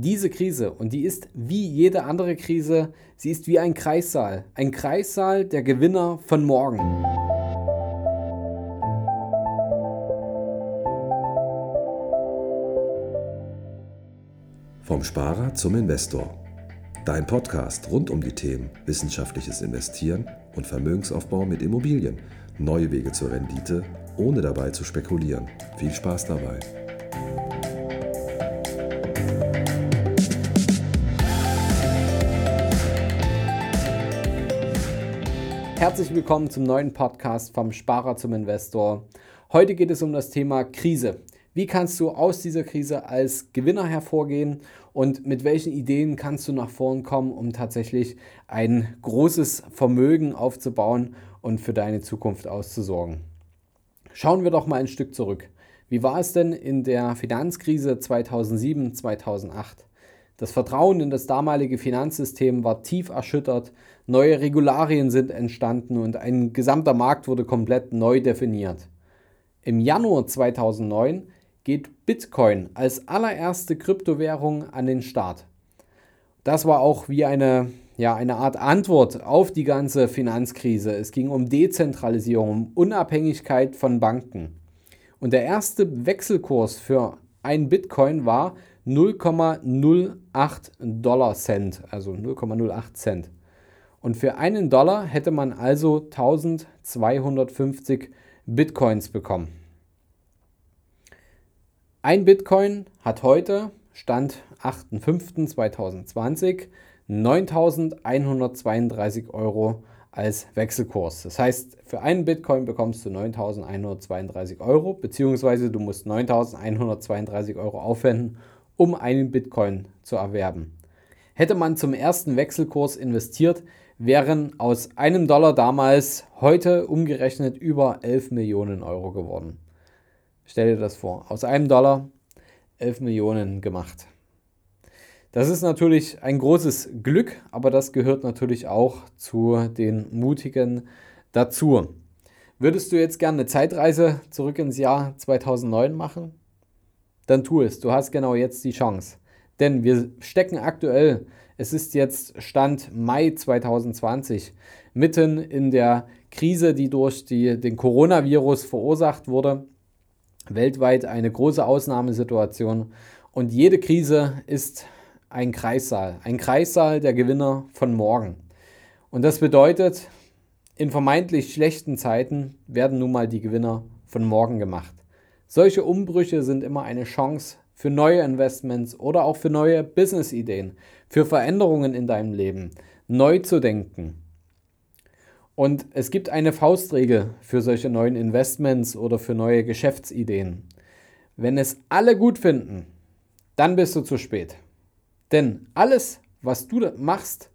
Diese Krise, und die ist wie jede andere Krise, sie ist wie ein Kreissaal. Ein Kreissaal der Gewinner von morgen. Vom Sparer zum Investor. Dein Podcast rund um die Themen wissenschaftliches Investieren und Vermögensaufbau mit Immobilien. Neue Wege zur Rendite, ohne dabei zu spekulieren. Viel Spaß dabei. Herzlich willkommen zum neuen Podcast vom Sparer zum Investor. Heute geht es um das Thema Krise. Wie kannst du aus dieser Krise als Gewinner hervorgehen und mit welchen Ideen kannst du nach vorn kommen, um tatsächlich ein großes Vermögen aufzubauen und für deine Zukunft auszusorgen? Schauen wir doch mal ein Stück zurück. Wie war es denn in der Finanzkrise 2007, 2008? Das Vertrauen in das damalige Finanzsystem war tief erschüttert, neue Regularien sind entstanden und ein gesamter Markt wurde komplett neu definiert. Im Januar 2009 geht Bitcoin als allererste Kryptowährung an den Start. Das war auch wie eine, ja, eine Art Antwort auf die ganze Finanzkrise. Es ging um Dezentralisierung, um Unabhängigkeit von Banken. Und der erste Wechselkurs für ein Bitcoin war 0,08 Dollar Cent, also 0,08 Cent. Und für einen Dollar hätte man also 1250 Bitcoins bekommen. Ein Bitcoin hat heute, Stand 8.5.2020, 9.132 Euro als Wechselkurs. Das heißt, für einen Bitcoin bekommst du 9.132 Euro, beziehungsweise du musst 9.132 Euro aufwenden, um einen Bitcoin zu erwerben. Hätte man zum ersten Wechselkurs investiert, wären aus einem Dollar damals heute umgerechnet über 11 Millionen Euro geworden. Stell dir das vor, aus einem Dollar 11 Millionen gemacht. Das ist natürlich ein großes Glück, aber das gehört natürlich auch zu den Mutigen dazu. Würdest du jetzt gerne eine Zeitreise zurück ins Jahr 2009 machen? Dann tu es. Du hast genau jetzt die Chance. Denn wir stecken aktuell, es ist jetzt Stand Mai 2020, mitten in der Krise, die durch die, den Coronavirus verursacht wurde. Weltweit eine große Ausnahmesituation. Und jede Krise ist ein Kreissaal. Ein Kreissaal der Gewinner von morgen. Und das bedeutet, in vermeintlich schlechten Zeiten werden nun mal die Gewinner von morgen gemacht. Solche Umbrüche sind immer eine Chance für neue Investments oder auch für neue Business-Ideen, für Veränderungen in deinem Leben, neu zu denken. Und es gibt eine Faustregel für solche neuen Investments oder für neue Geschäftsideen. Wenn es alle gut finden, dann bist du zu spät. Denn alles, was du machst,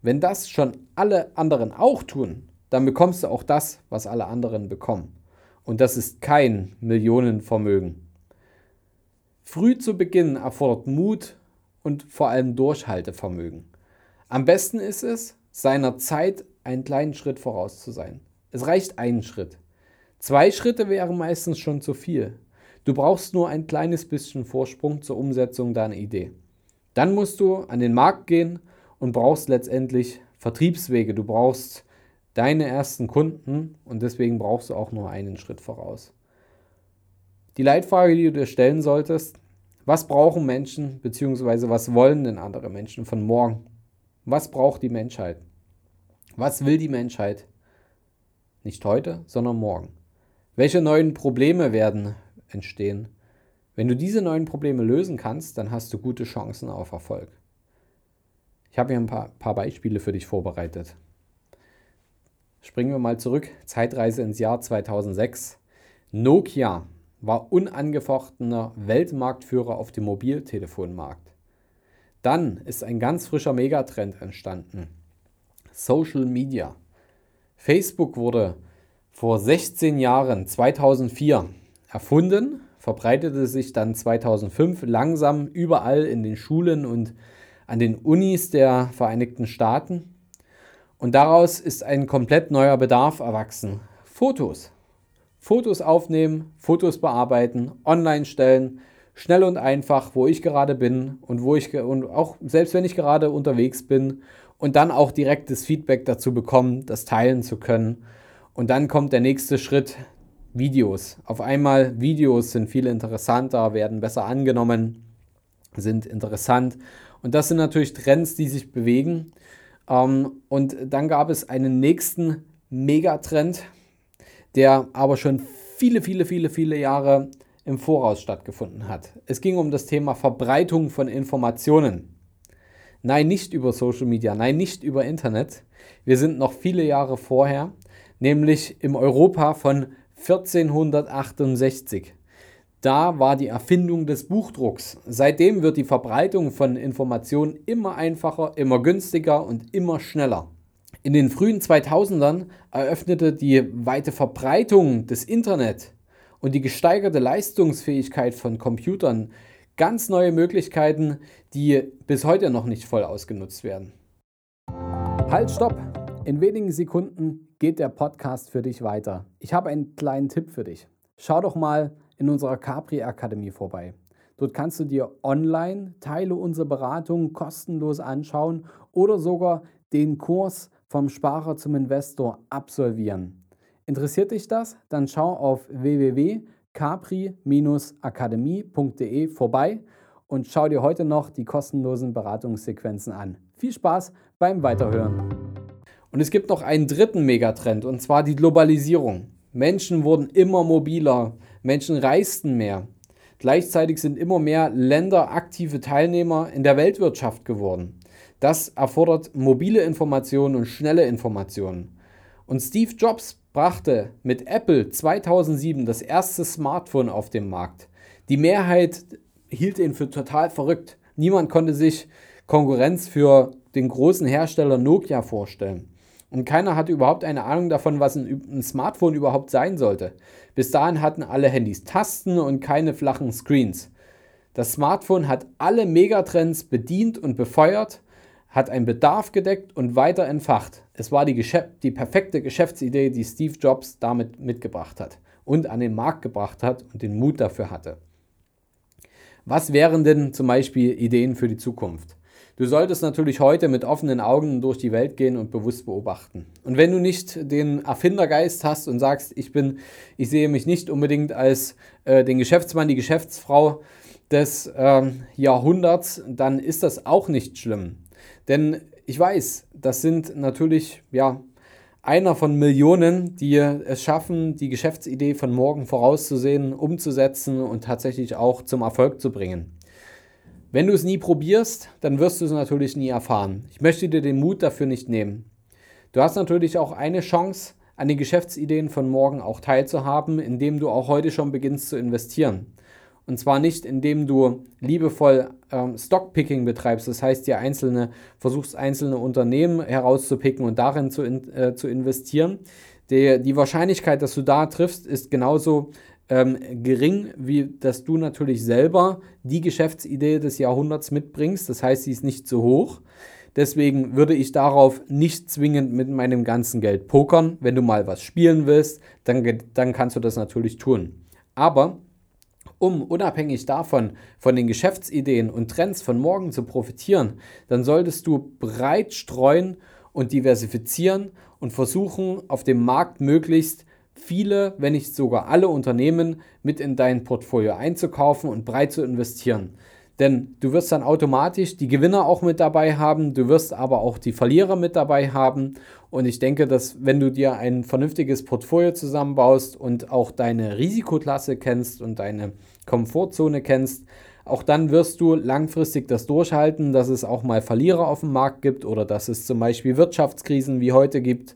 wenn das schon alle anderen auch tun, dann bekommst du auch das, was alle anderen bekommen. Und das ist kein Millionenvermögen. Früh zu beginnen erfordert Mut und vor allem Durchhaltevermögen. Am besten ist es, seiner Zeit einen kleinen Schritt voraus zu sein. Es reicht ein Schritt. Zwei Schritte wären meistens schon zu viel. Du brauchst nur ein kleines bisschen Vorsprung zur Umsetzung deiner Idee. Dann musst du an den Markt gehen und brauchst letztendlich Vertriebswege. Du brauchst deine ersten Kunden und deswegen brauchst du auch nur einen Schritt voraus. Die Leitfrage, die du dir stellen solltest, was brauchen Menschen bzw. was wollen denn andere Menschen von morgen? Was braucht die Menschheit? Was will die Menschheit? Nicht heute, sondern morgen. Welche neuen Probleme werden entstehen? Wenn du diese neuen Probleme lösen kannst, dann hast du gute Chancen auf Erfolg. Ich habe hier ein paar, paar Beispiele für dich vorbereitet. Springen wir mal zurück, Zeitreise ins Jahr 2006. Nokia war unangefochtener Weltmarktführer auf dem Mobiltelefonmarkt. Dann ist ein ganz frischer Megatrend entstanden. Social Media. Facebook wurde vor 16 Jahren, 2004, erfunden, verbreitete sich dann 2005 langsam überall in den Schulen und an den Unis der Vereinigten Staaten und daraus ist ein komplett neuer Bedarf erwachsen. Fotos. Fotos aufnehmen, Fotos bearbeiten, online stellen, schnell und einfach, wo ich gerade bin und wo ich und auch selbst wenn ich gerade unterwegs bin und dann auch direktes Feedback dazu bekommen, das teilen zu können. Und dann kommt der nächste Schritt, Videos. Auf einmal Videos sind viel interessanter, werden besser angenommen, sind interessant. Und das sind natürlich Trends, die sich bewegen. Ähm, und dann gab es einen nächsten Megatrend, der aber schon viele, viele, viele, viele Jahre im Voraus stattgefunden hat. Es ging um das Thema Verbreitung von Informationen. Nein, nicht über Social Media, nein, nicht über Internet. Wir sind noch viele Jahre vorher, nämlich im Europa von 1468. Da war die Erfindung des Buchdrucks. Seitdem wird die Verbreitung von Informationen immer einfacher, immer günstiger und immer schneller. In den frühen 2000ern eröffnete die weite Verbreitung des Internet und die gesteigerte Leistungsfähigkeit von Computern ganz neue Möglichkeiten, die bis heute noch nicht voll ausgenutzt werden. Halt, stopp! In wenigen Sekunden geht der Podcast für dich weiter. Ich habe einen kleinen Tipp für dich. Schau doch mal in unserer Capri Akademie vorbei. Dort kannst du dir online Teile unserer Beratung kostenlos anschauen oder sogar den Kurs vom Sparer zum Investor absolvieren. Interessiert dich das? Dann schau auf www.capri-akademie.de vorbei und schau dir heute noch die kostenlosen Beratungssequenzen an. Viel Spaß beim Weiterhören. Und es gibt noch einen dritten Megatrend und zwar die Globalisierung. Menschen wurden immer mobiler, Menschen reisten mehr. Gleichzeitig sind immer mehr Länder aktive Teilnehmer in der Weltwirtschaft geworden. Das erfordert mobile Informationen und schnelle Informationen. Und Steve Jobs brachte mit Apple 2007 das erste Smartphone auf den Markt. Die Mehrheit hielt ihn für total verrückt. Niemand konnte sich Konkurrenz für den großen Hersteller Nokia vorstellen. Und keiner hatte überhaupt eine Ahnung davon, was ein, Smartphone überhaupt sein sollte. Bis dahin hatten alle Handys Tasten und keine flachen Screens. Das Smartphone hat alle Megatrends bedient und befeuert hat einen Bedarf gedeckt und weiter entfacht. Es war die, Geschäft, die perfekte Geschäftsidee, die Steve Jobs damit mitgebracht hat und an den Markt gebracht hat und den Mut dafür hatte. Was wären denn zum Beispiel Ideen für die Zukunft? Du solltest natürlich heute mit offenen Augen durch die Welt gehen und bewusst beobachten. Und wenn du nicht den Erfindergeist hast und sagst, ich bin, ich sehe mich nicht unbedingt als äh, den Geschäftsmann, die Geschäftsfrau des äh, Jahrhunderts, dann ist das auch nicht schlimm. Denn ich weiß, das sind natürlich ja einer von Millionen, die es schaffen, die Geschäftsidee von morgen vorauszusehen, umzusetzen und tatsächlich auch zum Erfolg zu bringen. Wenn du es nie probierst, dann wirst du es natürlich nie erfahren. Ich möchte dir den Mut dafür nicht nehmen. Du hast natürlich auch eine Chance, an den Geschäftsideen von morgen auch teilzuhaben, indem du auch heute schon beginnst zu investieren. Und zwar nicht, indem du liebevoll ähm, Stockpicking betreibst, das heißt, dir einzelne, versuchst einzelne Unternehmen herauszupicken und darin zu, in, äh, zu investieren. Die, die Wahrscheinlichkeit, dass du da triffst, ist genauso ähm, gering, wie dass du natürlich selber die Geschäftsidee des Jahrhunderts mitbringst. Das heißt, sie ist nicht so hoch. Deswegen würde ich darauf nicht zwingend mit meinem ganzen Geld pokern. Wenn du mal was spielen willst, dann, dann kannst du das natürlich tun. Aber um unabhängig davon von den Geschäftsideen und Trends von morgen zu profitieren, dann solltest du breit streuen und diversifizieren und versuchen, auf dem Markt möglichst viele, wenn nicht sogar alle Unternehmen mit in dein Portfolio einzukaufen und breit zu investieren. Denn du wirst dann automatisch die Gewinner auch mit dabei haben, du wirst aber auch die Verlierer mit dabei haben. Und ich denke, dass wenn du dir ein vernünftiges Portfolio zusammenbaust und auch deine Risikoklasse kennst und deine Komfortzone kennst, auch dann wirst du langfristig das durchhalten, dass es auch mal Verlierer auf dem Markt gibt oder dass es zum Beispiel Wirtschaftskrisen wie heute gibt.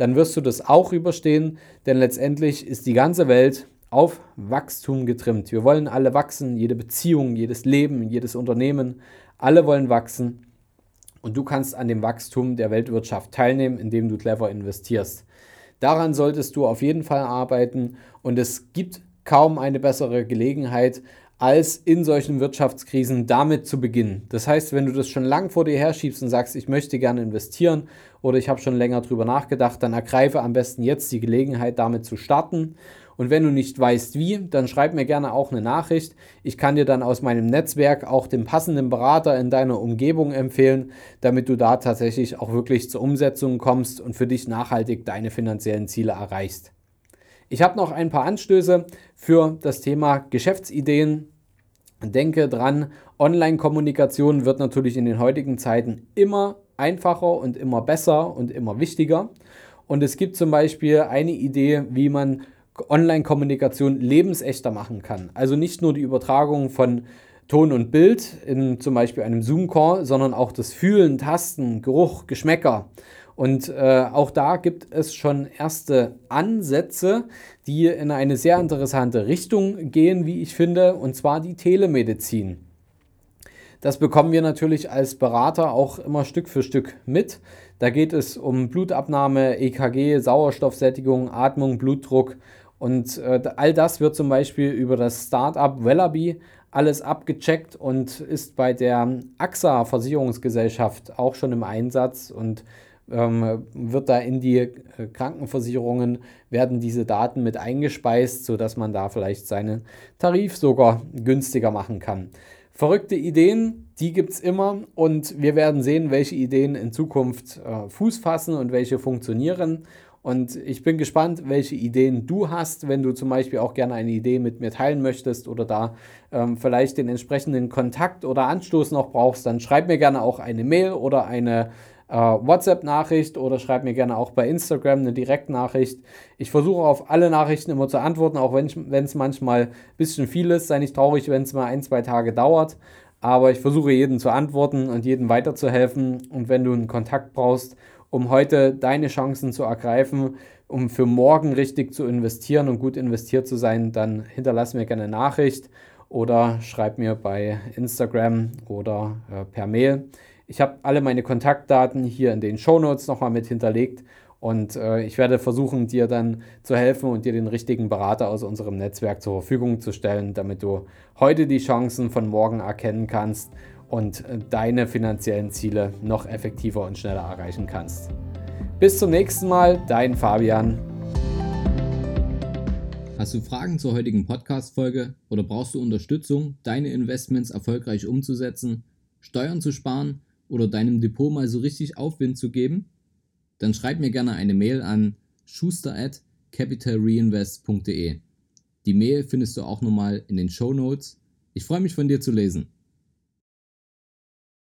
Dann wirst du das auch überstehen, denn letztendlich ist die ganze Welt auf Wachstum getrimmt. Wir wollen alle wachsen, jede Beziehung, jedes Leben, jedes Unternehmen, alle wollen wachsen. Und du kannst an dem Wachstum der Weltwirtschaft teilnehmen, indem du clever investierst. Daran solltest du auf jeden Fall arbeiten und es gibt kaum eine bessere Gelegenheit, als in solchen Wirtschaftskrisen damit zu beginnen. Das heißt, wenn du das schon lang vor dir herschiebst und sagst, ich möchte gerne investieren oder ich habe schon länger drüber nachgedacht, dann ergreife am besten jetzt die Gelegenheit, damit zu starten Und wenn du nicht weißt wie, dann schreib mir gerne auch eine Nachricht. Ich kann dir dann aus meinem Netzwerk auch den passenden Berater in deiner Umgebung empfehlen, damit du da tatsächlich auch wirklich zur Umsetzung kommst und für dich nachhaltig deine finanziellen Ziele erreichst. Ich habe noch ein paar Anstöße für das Thema Geschäftsideen. Denke dran, Online-Kommunikation wird natürlich in den heutigen Zeiten immer einfacher und immer besser und immer wichtiger. Und es gibt zum Beispiel eine Idee, wie man Online-Kommunikation lebensechter machen kann. Also nicht nur die Übertragung von Ton und Bild in zum Beispiel einem Zoom-Call, sondern auch das Fühlen, Tasten, Geruch, Geschmäcker. Und äh, auch da gibt es schon erste Ansätze, die in eine sehr interessante Richtung gehen, wie ich finde, und zwar die Telemedizin. Das bekommen wir natürlich als Berater auch immer Stück für Stück mit. Da geht es um Blutabnahme, EKG, Sauerstoffsättigung, Atmung, Blutdruck und äh, all das wird zum Beispiel über das Startup Wellaby alles abgecheckt und ist bei der AXA Versicherungsgesellschaft auch schon im Einsatz und ähm, wird da in die äh, Krankenversicherungen, werden diese Daten mit eingespeist, sodass man da vielleicht seinen Tarif sogar günstiger machen kann. Verrückte Ideen, die gibt es immer und wir werden sehen, welche Ideen in Zukunft äh, Fuß fassen und welche funktionieren. Und ich bin gespannt, welche Ideen du hast, wenn du zum Beispiel auch gerne eine Idee mit mir teilen möchtest oder da ähm, vielleicht den entsprechenden Kontakt oder Anstoß noch brauchst, dann schreib mir gerne auch eine Mail oder eine äh, WhatsApp-Nachricht oder schreib mir gerne auch bei Instagram eine Direktnachricht. Ich versuche auf alle Nachrichten immer zu antworten, auch wenn es manchmal ein bisschen viel ist. Sei nicht traurig, wenn es mal ein, zwei Tage dauert. Aber ich versuche jeden zu antworten und jedem weiterzuhelfen. Und wenn du einen Kontakt brauchst, um heute deine Chancen zu ergreifen, um für morgen richtig zu investieren und gut investiert zu sein, dann hinterlass mir gerne eine Nachricht oder schreib mir bei Instagram oder äh, per Mail. Ich habe alle meine Kontaktdaten hier in den Show Notes nochmal mit hinterlegt und äh, ich werde versuchen, dir dann zu helfen und dir den richtigen Berater aus unserem Netzwerk zur Verfügung zu stellen, damit du heute die Chancen von morgen erkennen kannst und äh, deine finanziellen Ziele noch effektiver und schneller erreichen kannst. Bis zum nächsten Mal, dein Fabian. Hast du Fragen zur heutigen Podcast-Folge oder brauchst du Unterstützung, deine Investments erfolgreich umzusetzen, Steuern zu sparen oder deinem Depot mal so richtig Aufwind zu geben? Dann schreib mir gerne eine Mail an schuster at capitalreinvest.de. Die Mail findest du auch nochmal in den Show Notes. Ich freue mich von dir zu lesen.